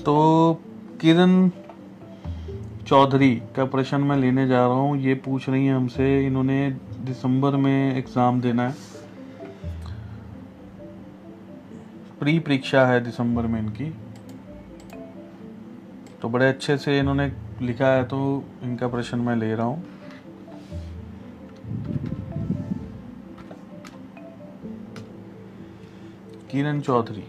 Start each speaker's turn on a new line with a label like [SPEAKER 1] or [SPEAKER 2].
[SPEAKER 1] तो किरण चौधरी का प्रश्न मैं लेने जा रहा हूँ, ये पूछ रही हैं हमसे, इन्होंने दिसंबर में एग्ज़ाम देना है। प्री परीक्षा है दिसंबर में इनकी। तो बड़े अच्छे से इन्होंने लिखा है तो इनका प्रश्न मैं ले रहा हूँ। किरण चौधरी